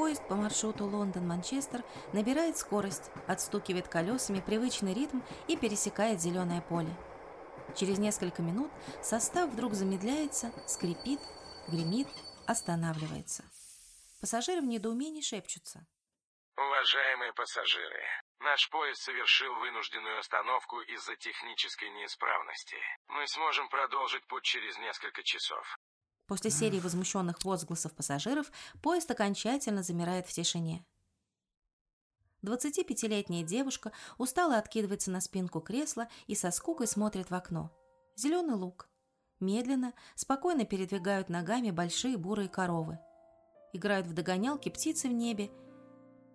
Поезд по маршруту Лондон-Манчестер набирает скорость, отстукивает колесами привычный ритм и пересекает зеленое поле. Через несколько минут состав вдруг замедляется, скрипит, гремит, останавливается. Пассажиры в недоумении шепчутся. Уважаемые пассажиры, наш поезд совершил вынужденную остановку из-за технической неисправности. Мы сможем продолжить путь через несколько часов. После серии возмущенных возгласов пассажиров поезд окончательно замирает в тишине. 25-летняя девушка устало откидывается на спинку кресла и со скукой смотрит в окно. Зеленый луг. Медленно, спокойно передвигают ногами большие бурые коровы. Играют в догонялки птицы в небе.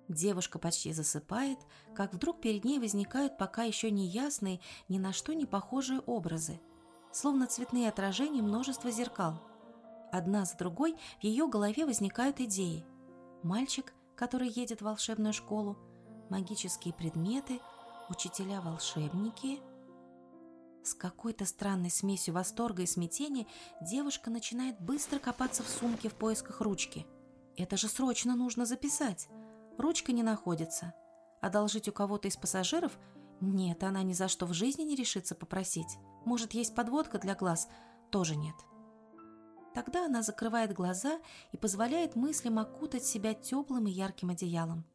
Девушка почти засыпает, как вдруг перед ней возникают пока еще неясные, ни на что не похожие образы, словно цветные отражения множества зеркал – Одна за другой в ее голове возникают идеи. Мальчик, который едет в волшебную школу, магические предметы, учителя-волшебники. С какой-то странной смесью восторга и смятения девушка начинает быстро копаться в сумке в поисках ручки. Это же срочно нужно записать. Ручка не находится. Одолжить у кого-то из пассажиров? Нет, она ни за что в жизни не решится попросить. Может, есть подводка для глаз? Тоже нет. Тогда она закрывает глаза и позволяет мыслям окутать себя теплым и ярким одеялом.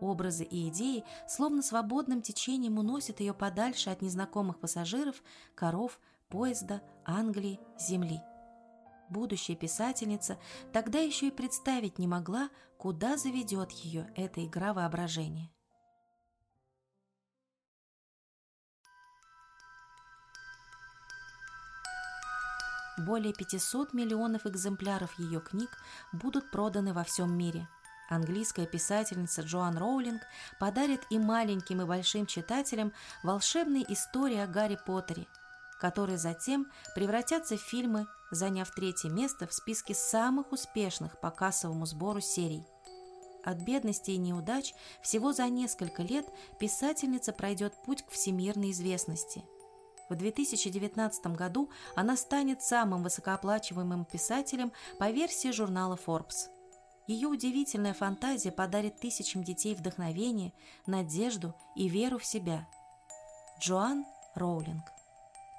Образы и идеи словно свободным течением уносят ее подальше от незнакомых пассажиров, коров, поезда, Англии, земли. Будущая писательница тогда еще и представить не могла, куда заведет ее эта игра воображения. Более 500 миллионов экземпляров ее книг будут проданы во всем мире. Английская писательница Джоан Роулинг подарит и маленьким, и большим читателям волшебные истории о Гарри Поттере, которые затем превратятся в фильмы, заняв третье место в списке самых успешных по кассовому сбору серий. От бедности и неудач всего за несколько лет писательница пройдет путь к всемирной известности – в 2019 году она станет самым высокооплачиваемым писателем по версии журнала Forbes. Ее удивительная фантазия подарит тысячам детей вдохновение, надежду и веру в себя. Джоан Роулинг.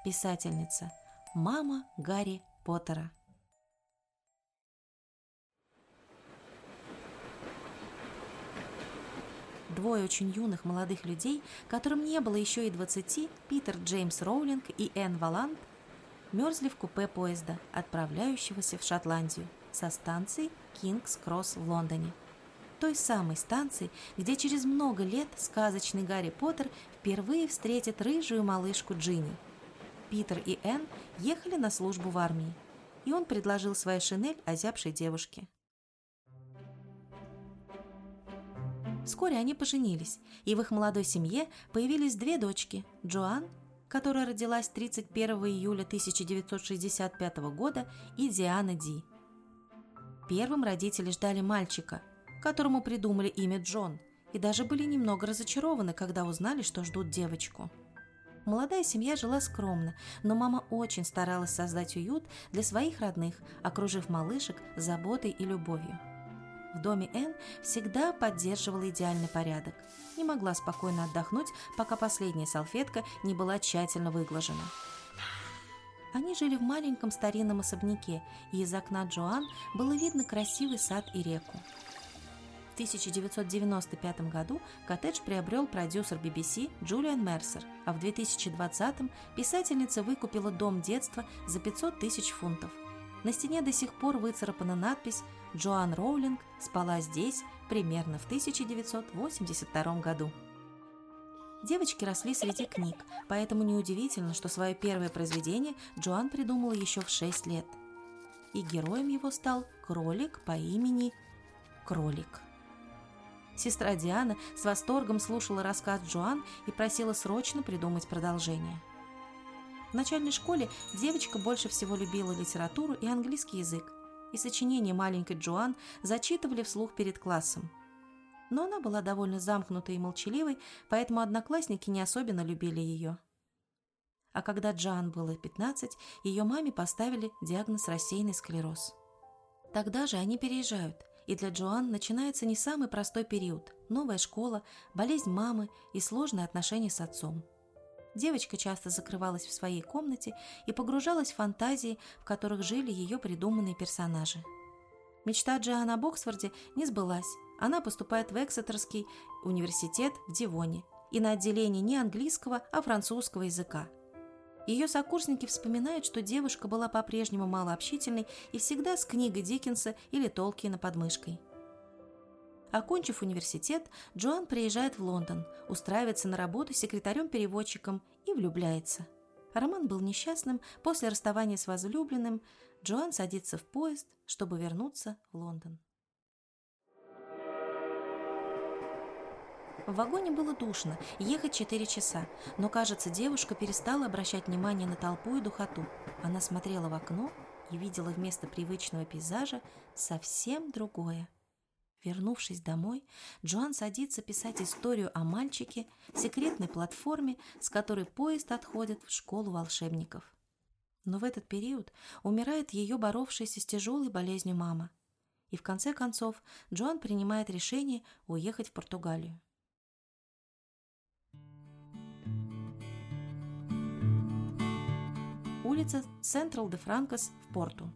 Писательница. Мама Гарри Поттера. Двое очень юных молодых людей, которым не было еще и двадцати, Питер Джеймс Роулинг и Энн Валант, мерзли в купе поезда, отправляющегося в Шотландию, со станции Кингс-Кросс в Лондоне. Той самой станции, где через много лет сказочный Гарри Поттер впервые встретит рыжую малышку Джинни. Питер и Энн ехали на службу в армии, и он предложил свою шинель озябшей девушке. Вскоре они поженились, и в их молодой семье появились две дочки – Джоан, которая родилась 31 июля 1965 года, и Диана Ди. Первым родители ждали мальчика, которому придумали имя Джон, и даже были немного разочарованы, когда узнали, что ждут девочку. Молодая семья жила скромно, но мама очень старалась создать уют для своих родных, окружив малышек заботой и любовью. В доме Энн всегда поддерживала идеальный порядок. Не могла спокойно отдохнуть, пока последняя салфетка не была тщательно выглажена. Они жили в маленьком старинном особняке, и из окна Джоан было видно красивый сад и реку. В 1995 году коттедж приобрел продюсер BBC Джулиан Мерсер, а в 2020 писательница выкупила дом детства за 500 тысяч фунтов. На стене до сих пор выцарапана надпись Джоан Роулинг спала здесь примерно в 1982 году. Девочки росли среди книг, поэтому неудивительно, что свое первое произведение Джоан придумала еще в 6 лет. И героем его стал кролик по имени Кролик. Сестра Диана с восторгом слушала рассказ Джоан и просила срочно придумать продолжение – в начальной школе девочка больше всего любила литературу и английский язык, и сочинения маленькой Джоан зачитывали вслух перед классом. Но она была довольно замкнутой и молчаливой, поэтому одноклассники не особенно любили ее. А когда Джоан было 15, ее маме поставили диагноз рассеянный склероз. Тогда же они переезжают, и для Джоан начинается не самый простой период – новая школа, болезнь мамы и сложные отношения с отцом. Девочка часто закрывалась в своей комнате и погружалась в фантазии, в которых жили ее придуманные персонажи. Мечта Джоан об Оксфорде не сбылась. Она поступает в Эксетерский университет в Дивоне и на отделение не английского, а французского языка – ее сокурсники вспоминают, что девушка была по-прежнему малообщительной и всегда с книгой Диккенса или Толкиена под мышкой. Окончив университет, Джоан приезжает в Лондон, устраивается на работу секретарем-переводчиком и влюбляется. Роман был несчастным, после расставания с возлюбленным Джоан садится в поезд, чтобы вернуться в Лондон. В вагоне было душно, ехать 4 часа, но, кажется, девушка перестала обращать внимание на толпу и духоту. Она смотрела в окно и видела вместо привычного пейзажа совсем другое. Вернувшись домой, Джоан садится писать историю о мальчике, секретной платформе, с которой поезд отходит в школу волшебников. Но в этот период умирает ее боровшаяся с тяжелой болезнью мама. И в конце концов Джоан принимает решение уехать в Португалию. улица Централ де Франкос в Порту.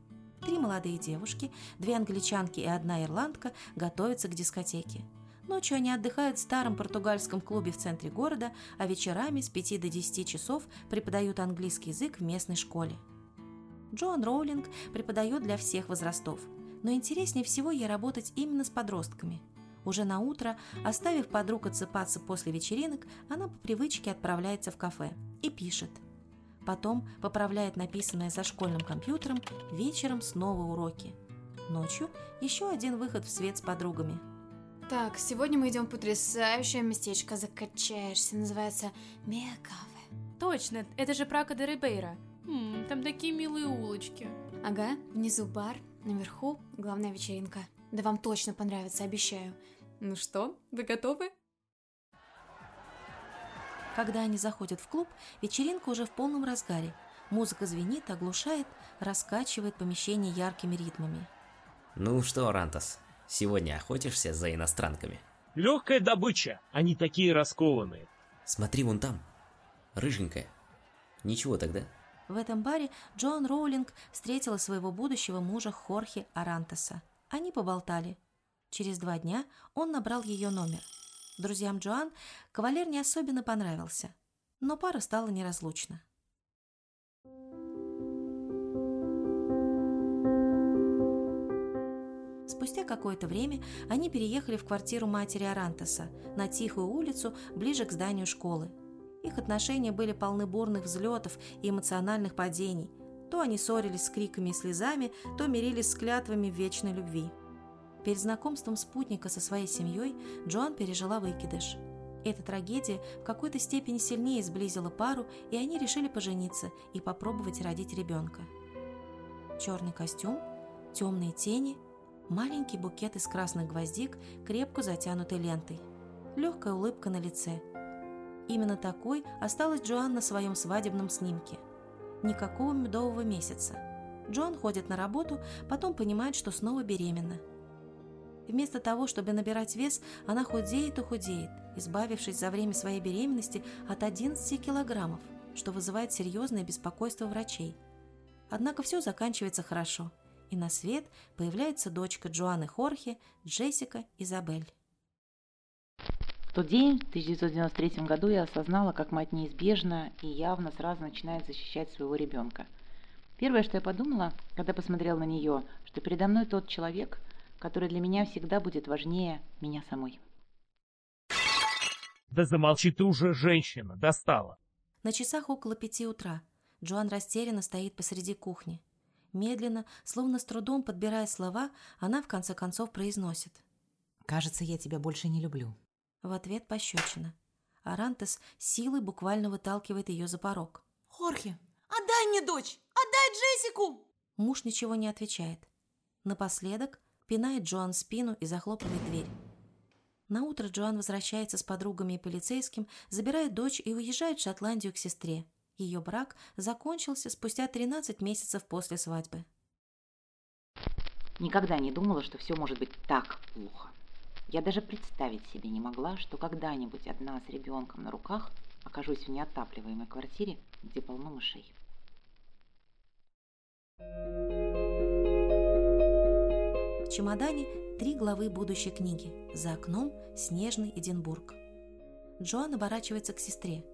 Три молодые девушки, две англичанки и одна ирландка готовятся к дискотеке. Ночью они отдыхают в старом португальском клубе в центре города, а вечерами с 5 до 10 часов преподают английский язык в местной школе. Джоан Роулинг преподает для всех возрастов, но интереснее всего ей работать именно с подростками. Уже на утро, оставив подруг отсыпаться после вечеринок, она по привычке отправляется в кафе и пишет – Потом поправляет написанное за школьным компьютером, вечером снова уроки. Ночью еще один выход в свет с подругами. Так, сегодня мы идем в потрясающее местечко, закачаешься, называется Миакаве. Точно, это же Прака де Рибейра. М, там такие милые улочки. Ага, внизу бар, наверху главная вечеринка. Да вам точно понравится, обещаю. Ну что, вы готовы? Когда они заходят в клуб, вечеринка уже в полном разгаре. Музыка звенит, оглушает, раскачивает помещение яркими ритмами. Ну что, Рантас, сегодня охотишься за иностранками? Легкая добыча, они такие раскованные. Смотри вон там, рыженькая. Ничего тогда. В этом баре Джоан Роулинг встретила своего будущего мужа Хорхе Арантеса. Они поболтали. Через два дня он набрал ее номер – Друзьям Джоан кавалер не особенно понравился, но пара стала неразлучна. Спустя какое-то время они переехали в квартиру матери Арантеса на тихую улицу ближе к зданию школы. Их отношения были полны бурных взлетов и эмоциональных падений. То они ссорились с криками и слезами, то мирились с клятвами вечной любви. Перед знакомством спутника со своей семьей Джоан пережила выкидыш. Эта трагедия в какой-то степени сильнее сблизила пару, и они решили пожениться и попробовать родить ребенка. Черный костюм, темные тени, маленький букет из красных гвоздик, крепко затянутый лентой, легкая улыбка на лице. Именно такой осталась Джоан на своем свадебном снимке. Никакого медового месяца. Джоан ходит на работу, потом понимает, что снова беременна – Вместо того, чтобы набирать вес, она худеет и худеет, избавившись за время своей беременности от 11 килограммов, что вызывает серьезное беспокойство врачей. Однако все заканчивается хорошо, и на свет появляется дочка Джоанны Хорхе, Джессика Изабель. В тот день, в 1993 году, я осознала, как мать неизбежно и явно сразу начинает защищать своего ребенка. Первое, что я подумала, когда посмотрела на нее, что передо мной тот человек – который для меня всегда будет важнее меня самой. Да замолчи ты уже, женщина, достала. На часах около пяти утра. Джоан растерянно стоит посреди кухни. Медленно, словно с трудом подбирая слова, она в конце концов произносит. «Кажется, я тебя больше не люблю». В ответ пощечина. Арантес силой буквально выталкивает ее за порог. «Хорхе, отдай мне дочь! Отдай Джессику!» Муж ничего не отвечает. Напоследок пинает Джоан спину и захлопывает дверь. На утро Джоан возвращается с подругами и полицейским, забирает дочь и уезжает в Шотландию к сестре. Ее брак закончился спустя 13 месяцев после свадьбы. Никогда не думала, что все может быть так плохо. Я даже представить себе не могла, что когда-нибудь одна с ребенком на руках окажусь в неотапливаемой квартире, где полно мышей. В чемодане три главы будущей книги. За окном снежный Эдинбург. Джоан оборачивается к сестре.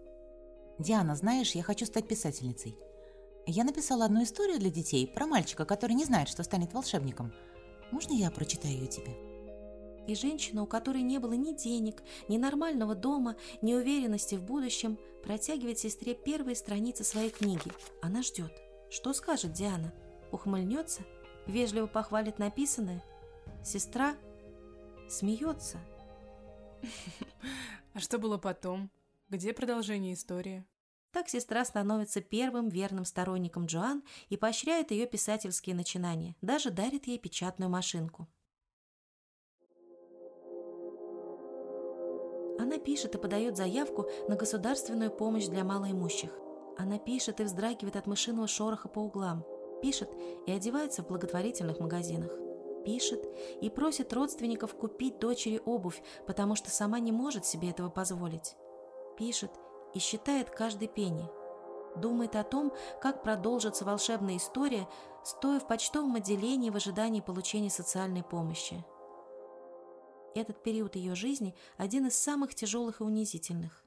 Диана, знаешь, я хочу стать писательницей. Я написала одну историю для детей про мальчика, который не знает, что станет волшебником. Можно я прочитаю ее тебе? И женщина, у которой не было ни денег, ни нормального дома, ни уверенности в будущем, протягивает сестре первые страницы своей книги. Она ждет. Что скажет Диана? Ухмыльнется? Вежливо похвалит написанное? Сестра смеется. А что было потом? Где продолжение истории? Так сестра становится первым верным сторонником Джоан и поощряет ее писательские начинания, даже дарит ей печатную машинку. Она пишет и подает заявку на государственную помощь для малоимущих. Она пишет и вздрагивает от мышиного шороха по углам. Пишет и одевается в благотворительных магазинах. Пишет и просит родственников купить дочери обувь, потому что сама не может себе этого позволить. Пишет и считает каждый пенни. Думает о том, как продолжится волшебная история, стоя в почтовом отделении в ожидании получения социальной помощи. Этот период ее жизни один из самых тяжелых и унизительных.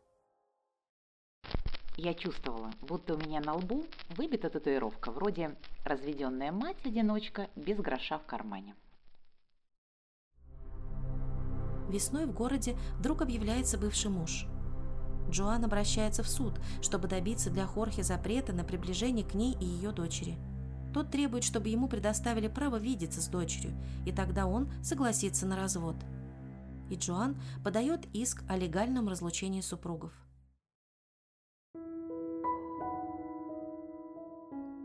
Я чувствовала, будто у меня на лбу выбита татуировка, вроде «разведенная мать-одиночка без гроша в кармане». Весной в городе вдруг объявляется бывший муж. Джоан обращается в суд, чтобы добиться для Хорхе запрета на приближение к ней и ее дочери. Тот требует, чтобы ему предоставили право видеться с дочерью, и тогда он согласится на развод. И Джоан подает иск о легальном разлучении супругов.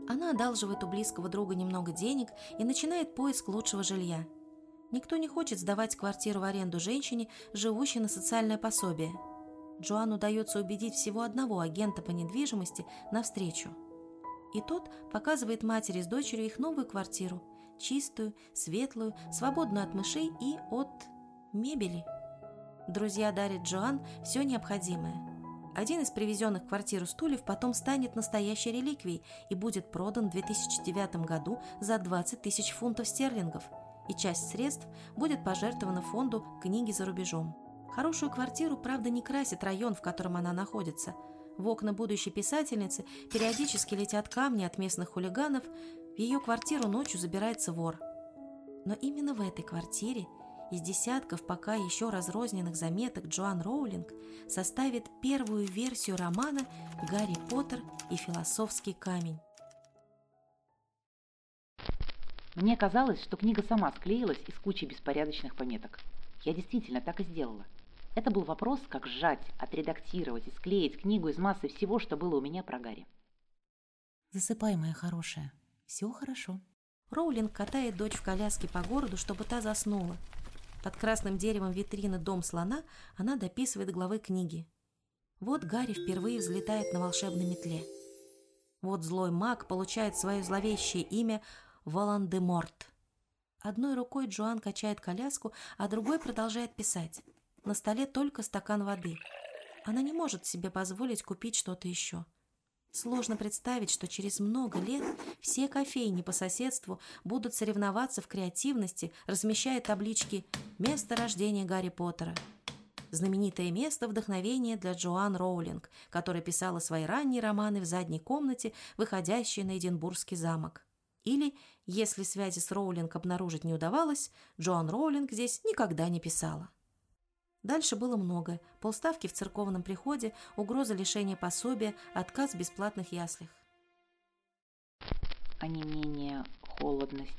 Она одалживает у близкого друга немного денег и начинает поиск лучшего жилья. Никто не хочет сдавать квартиру в аренду женщине, живущей на социальное пособие – Джоан удается убедить всего одного агента по недвижимости навстречу. И тот показывает матери с дочерью их новую квартиру, чистую, светлую, свободную от мышей и от мебели. Друзья дарят Джоан все необходимое. Один из привезенных в квартиру стульев потом станет настоящей реликвией и будет продан в 2009 году за 20 тысяч фунтов стерлингов, и часть средств будет пожертвована фонду «Книги за рубежом». Хорошую квартиру, правда, не красит район, в котором она находится. В окна будущей писательницы периодически летят камни от местных хулиганов, в ее квартиру ночью забирается вор. Но именно в этой квартире из десятков пока еще разрозненных заметок Джоан Роулинг составит первую версию романа «Гарри Поттер и философский камень». Мне казалось, что книга сама склеилась из кучи беспорядочных пометок. Я действительно так и сделала. Это был вопрос, как сжать, отредактировать и склеить книгу из массы всего, что было у меня про Гарри. Засыпай, моя хорошая. Все хорошо. Роулинг катает дочь в коляске по городу, чтобы та заснула. Под красным деревом витрины «Дом слона» она дописывает главы книги. Вот Гарри впервые взлетает на волшебной метле. Вот злой маг получает свое зловещее имя Волан-де-Морт. Одной рукой Джоан качает коляску, а другой продолжает писать. На столе только стакан воды. Она не может себе позволить купить что-то еще. Сложно представить, что через много лет все кофейни по соседству будут соревноваться в креативности, размещая таблички «Место рождения Гарри Поттера». Знаменитое место вдохновения для Джоан Роулинг, которая писала свои ранние романы в задней комнате, выходящей на Эдинбургский замок. Или, если связи с Роулинг обнаружить не удавалось, Джоан Роулинг здесь никогда не писала. Дальше было многое. Полставки в церковном приходе, угроза лишения пособия, отказ в бесплатных яслях. Не менее холодность,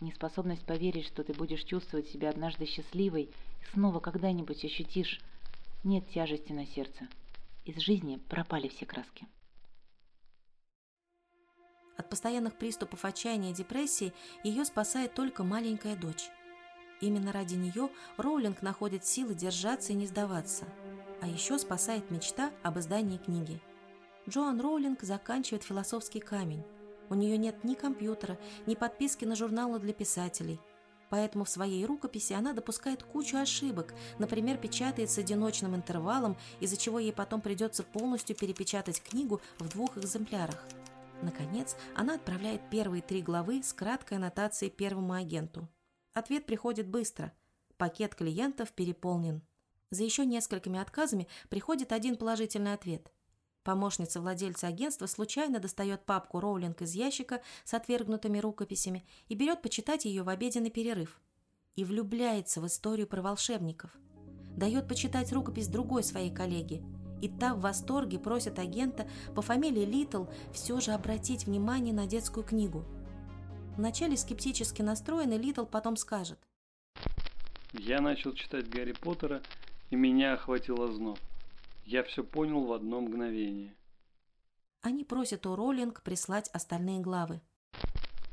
неспособность поверить, что ты будешь чувствовать себя однажды счастливой и снова когда-нибудь ощутишь нет тяжести на сердце. Из жизни пропали все краски. От постоянных приступов отчаяния и депрессии ее спасает только маленькая дочь. Именно ради нее Роулинг находит силы держаться и не сдаваться. А еще спасает мечта об издании книги. Джоан Роулинг заканчивает философский камень. У нее нет ни компьютера, ни подписки на журналы для писателей. Поэтому в своей рукописи она допускает кучу ошибок, например, печатает с одиночным интервалом, из-за чего ей потом придется полностью перепечатать книгу в двух экземплярах. Наконец, она отправляет первые три главы с краткой аннотацией первому агенту. Ответ приходит быстро. Пакет клиентов переполнен. За еще несколькими отказами приходит один положительный ответ. Помощница владельца агентства случайно достает папку Роулинг из ящика с отвергнутыми рукописями и берет почитать ее в обеденный перерыв. И влюбляется в историю про волшебников. Дает почитать рукопись другой своей коллеге. И та в восторге просит агента по фамилии Литл все же обратить внимание на детскую книгу. Вначале скептически настроенный Литл потом скажет. Я начал читать Гарри Поттера, и меня охватило зноб. Я все понял в одно мгновение. Они просят у Роллинг прислать остальные главы.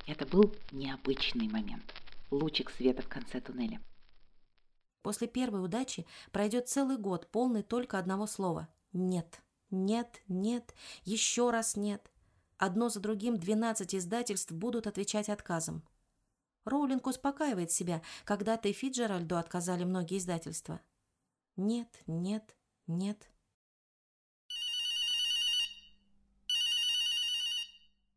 Это был необычный момент. Лучик света в конце туннеля. После первой удачи пройдет целый год, полный только одного слова «нет». Нет, нет, еще раз нет. Одно за другим 12 издательств будут отвечать отказом. Роулинг успокаивает себя, когда-то и Фиджеральду отказали многие издательства. Нет, нет, нет.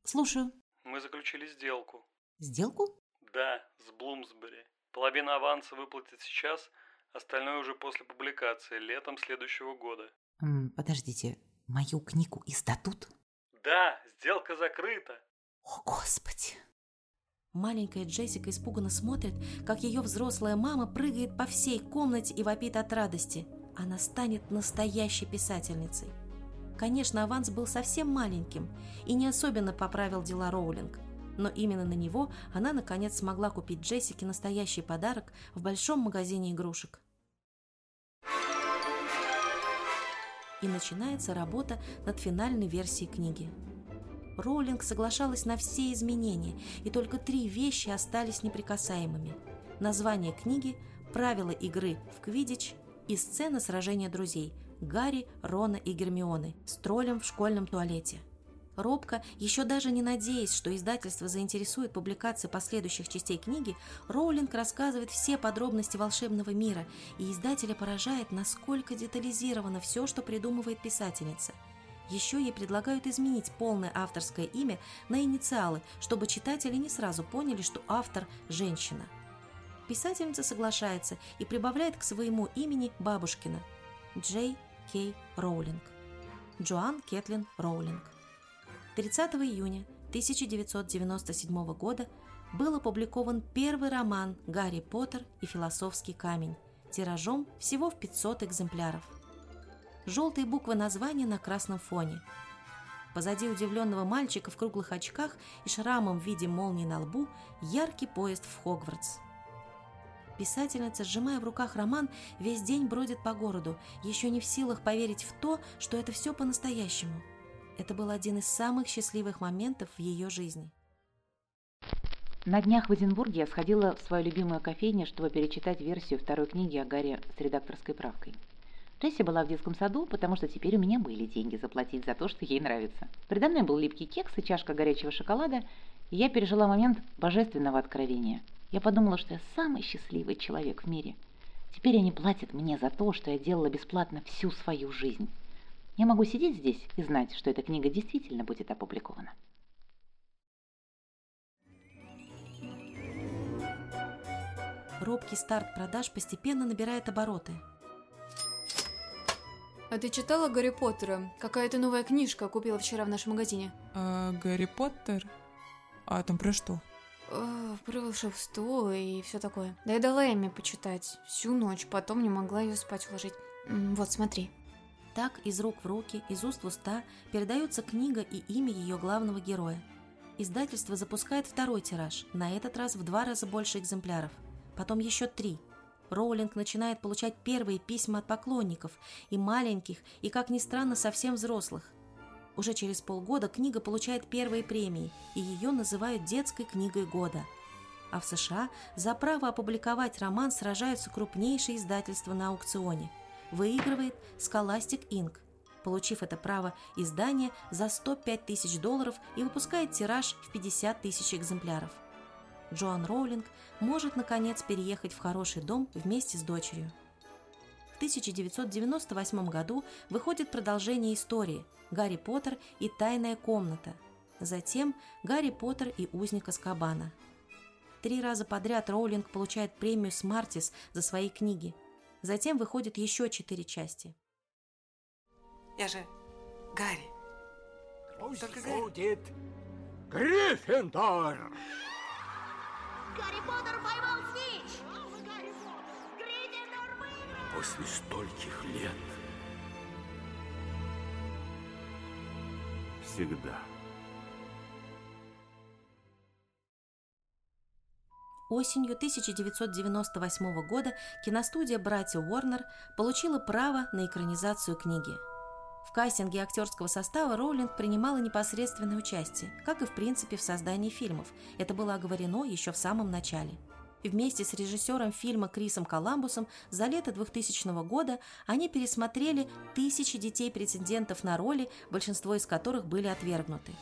Слушаю. Мы заключили сделку. Сделку? Да, с Блумсбери. Половину аванса выплатят сейчас, остальное уже после публикации, летом следующего года. М, подождите, мою книгу издадут? Да, сделка закрыта. О, Господи. Маленькая Джессика испуганно смотрит, как ее взрослая мама прыгает по всей комнате и вопит от радости. Она станет настоящей писательницей. Конечно, аванс был совсем маленьким и не особенно поправил дела Роулинг, но именно на него она наконец смогла купить Джессике настоящий подарок в большом магазине игрушек. И начинается работа над финальной версией книги. Роулинг соглашалась на все изменения, и только три вещи остались неприкасаемыми. Название книги, правила игры в квиддич и сцена сражения друзей Гарри, Рона и Гермионы с троллем в школьном туалете. Робко, еще даже не надеясь, что издательство заинтересует публикацией последующих частей книги, Роулинг рассказывает все подробности волшебного мира, и издателя поражает, насколько детализировано все, что придумывает писательница. Еще ей предлагают изменить полное авторское имя на инициалы, чтобы читатели не сразу поняли, что автор – женщина. Писательница соглашается и прибавляет к своему имени бабушкина – Джей Кей Роулинг. Джоан Кетлин Роулинг. 30 июня 1997 года был опубликован первый роман «Гарри Поттер и философский камень» тиражом всего в 500 экземпляров. Желтые буквы названия на красном фоне. Позади удивленного мальчика в круглых очках и шрамом в виде молнии на лбу яркий поезд в Хогвартс. Писательница, сжимая в руках роман, весь день бродит по городу, еще не в силах поверить в то, что это все по-настоящему – это был один из самых счастливых моментов в ее жизни. На днях в Эдинбурге я сходила в свою любимую кофейню, чтобы перечитать версию второй книги о Гарри с редакторской правкой. Джесси была в детском саду, потому что теперь у меня были деньги заплатить за то, что ей нравится. Передо мной был липкий кекс и чашка горячего шоколада, и я пережила момент божественного откровения. Я подумала, что я самый счастливый человек в мире. Теперь они платят мне за то, что я делала бесплатно всю свою жизнь. Я могу сидеть здесь и знать, что эта книга действительно будет опубликована. Робкий старт продаж постепенно набирает обороты. А ты читала Гарри Поттера? Какая-то новая книжка купила вчера в нашем магазине. А, Гарри Поттер? А там про что? О, про волшебство и все такое. Да я дала Эмме почитать всю ночь, потом не могла ее спать уложить. Вот, смотри. Так из рук в руки, из уст в уста передается книга и имя ее главного героя. Издательство запускает второй тираж, на этот раз в два раза больше экземпляров. Потом еще три. Роулинг начинает получать первые письма от поклонников, и маленьких, и, как ни странно, совсем взрослых. Уже через полгода книга получает первые премии, и ее называют детской книгой года. А в США за право опубликовать роман сражаются крупнейшие издательства на аукционе – выигрывает Scholastic Inc., получив это право издание за 105 тысяч долларов и выпускает тираж в 50 тысяч экземпляров. Джоан Роулинг может, наконец, переехать в хороший дом вместе с дочерью. В 1998 году выходит продолжение истории «Гарри Поттер и тайная комната», затем «Гарри Поттер и узник Аскабана». Три раза подряд Роулинг получает премию «Смартис» за свои книги. Затем выходит еще четыре части. Я же Гарри. Только Гарри. Будет Гриффиндор! Гарри Поттер поймал снич! После стольких лет всегда. Осенью 1998 года киностудия «Братья Уорнер» получила право на экранизацию книги. В кастинге актерского состава Роулинг принимала непосредственное участие, как и в принципе в создании фильмов. Это было оговорено еще в самом начале. Вместе с режиссером фильма Крисом Коламбусом за лето 2000 года они пересмотрели тысячи детей-претендентов на роли, большинство из которых были отвергнуты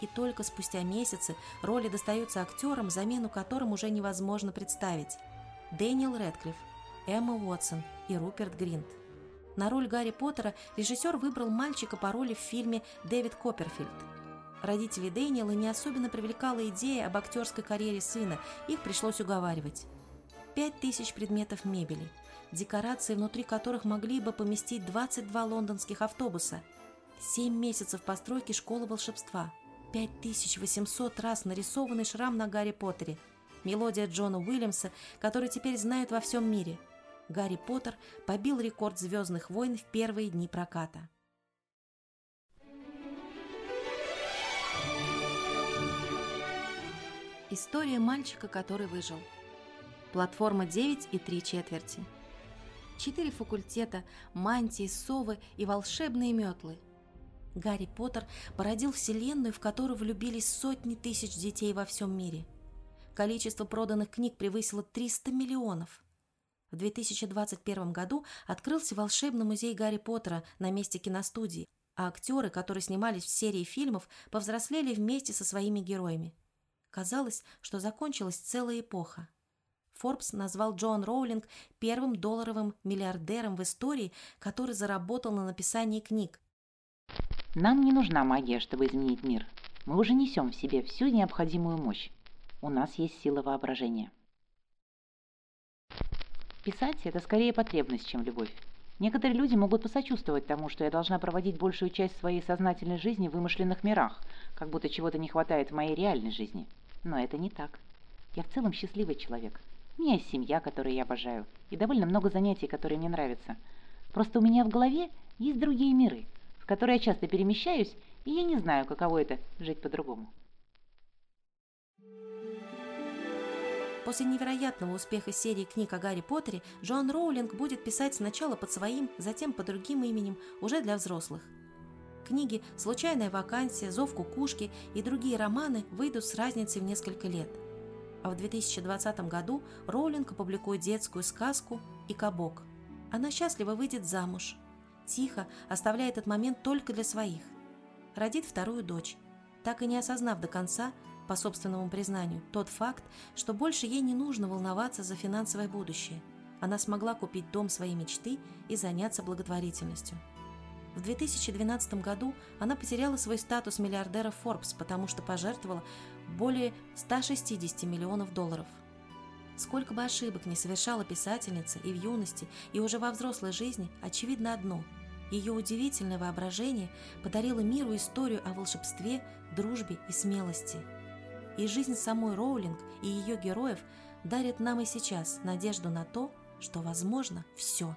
и только спустя месяцы роли достаются актерам, замену которым уже невозможно представить. Дэниел Рэдклифф, Эмма Уотсон и Руперт Гринт. На роль Гарри Поттера режиссер выбрал мальчика по роли в фильме «Дэвид Копперфильд». Родители Дэниела не особенно привлекала идея об актерской карьере сына, их пришлось уговаривать. Пять тысяч предметов мебели, декорации, внутри которых могли бы поместить 22 лондонских автобуса, семь месяцев постройки школы волшебства – 5800 раз нарисованный шрам на Гарри Поттере, мелодия Джона Уильямса, который теперь знают во всем мире. Гарри Поттер побил рекорд «Звездных войн» в первые дни проката. История мальчика, который выжил. Платформа 9 и 3 четверти. Четыре факультета, мантии, совы и волшебные метлы – Гарри Поттер породил вселенную, в которую влюбились сотни тысяч детей во всем мире. Количество проданных книг превысило 300 миллионов. В 2021 году открылся волшебный музей Гарри Поттера на месте киностудии, а актеры, которые снимались в серии фильмов, повзрослели вместе со своими героями. Казалось, что закончилась целая эпоха. Forbes назвал Джоан Роулинг первым долларовым миллиардером в истории, который заработал на написании книг, нам не нужна магия, чтобы изменить мир. Мы уже несем в себе всю необходимую мощь. У нас есть сила воображения. Писать – это скорее потребность, чем любовь. Некоторые люди могут посочувствовать тому, что я должна проводить большую часть своей сознательной жизни в вымышленных мирах, как будто чего-то не хватает в моей реальной жизни. Но это не так. Я в целом счастливый человек. У меня есть семья, которую я обожаю, и довольно много занятий, которые мне нравятся. Просто у меня в голове есть другие миры – в которой я часто перемещаюсь, и я не знаю, каково это – жить по-другому. После невероятного успеха серии книг о Гарри Поттере Джоан Роулинг будет писать сначала под своим, затем под другим именем, уже для взрослых. Книги «Случайная вакансия», «Зов кукушки» и другие романы выйдут с разницей в несколько лет. А в 2020 году Роулинг опубликует детскую сказку «И кабок». Она счастливо выйдет замуж – тихо, оставляя этот момент только для своих. Родит вторую дочь, так и не осознав до конца, по собственному признанию, тот факт, что больше ей не нужно волноваться за финансовое будущее. Она смогла купить дом своей мечты и заняться благотворительностью. В 2012 году она потеряла свой статус миллиардера Forbes, потому что пожертвовала более 160 миллионов долларов. Сколько бы ошибок не совершала писательница и в юности, и уже во взрослой жизни, очевидно одно – ее удивительное воображение подарило миру историю о волшебстве, дружбе и смелости. И жизнь самой Роулинг и ее героев дарит нам и сейчас надежду на то, что возможно все.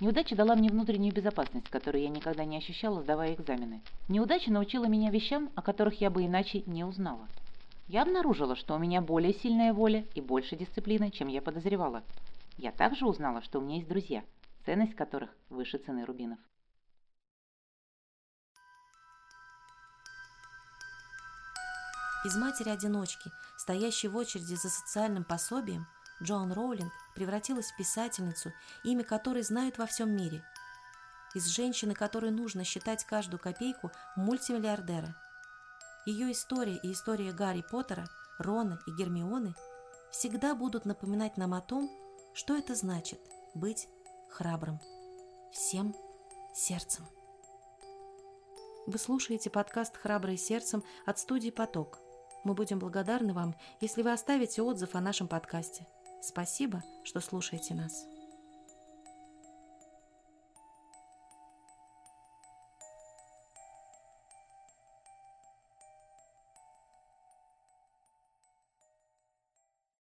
Неудача дала мне внутреннюю безопасность, которую я никогда не ощущала, сдавая экзамены. Неудача научила меня вещам, о которых я бы иначе не узнала. Я обнаружила, что у меня более сильная воля и больше дисциплины, чем я подозревала. Я также узнала, что у меня есть друзья – ценность которых выше цены рубинов. Из матери-одиночки, стоящей в очереди за социальным пособием, Джоан Роулинг превратилась в писательницу, имя которой знают во всем мире. Из женщины, которой нужно считать каждую копейку, мультимиллиардера. Ее история и история Гарри Поттера, Рона и Гермионы всегда будут напоминать нам о том, что это значит быть храбрым. Всем сердцем. Вы слушаете подкаст «Храбрые сердцем» от студии «Поток». Мы будем благодарны вам, если вы оставите отзыв о нашем подкасте. Спасибо, что слушаете нас.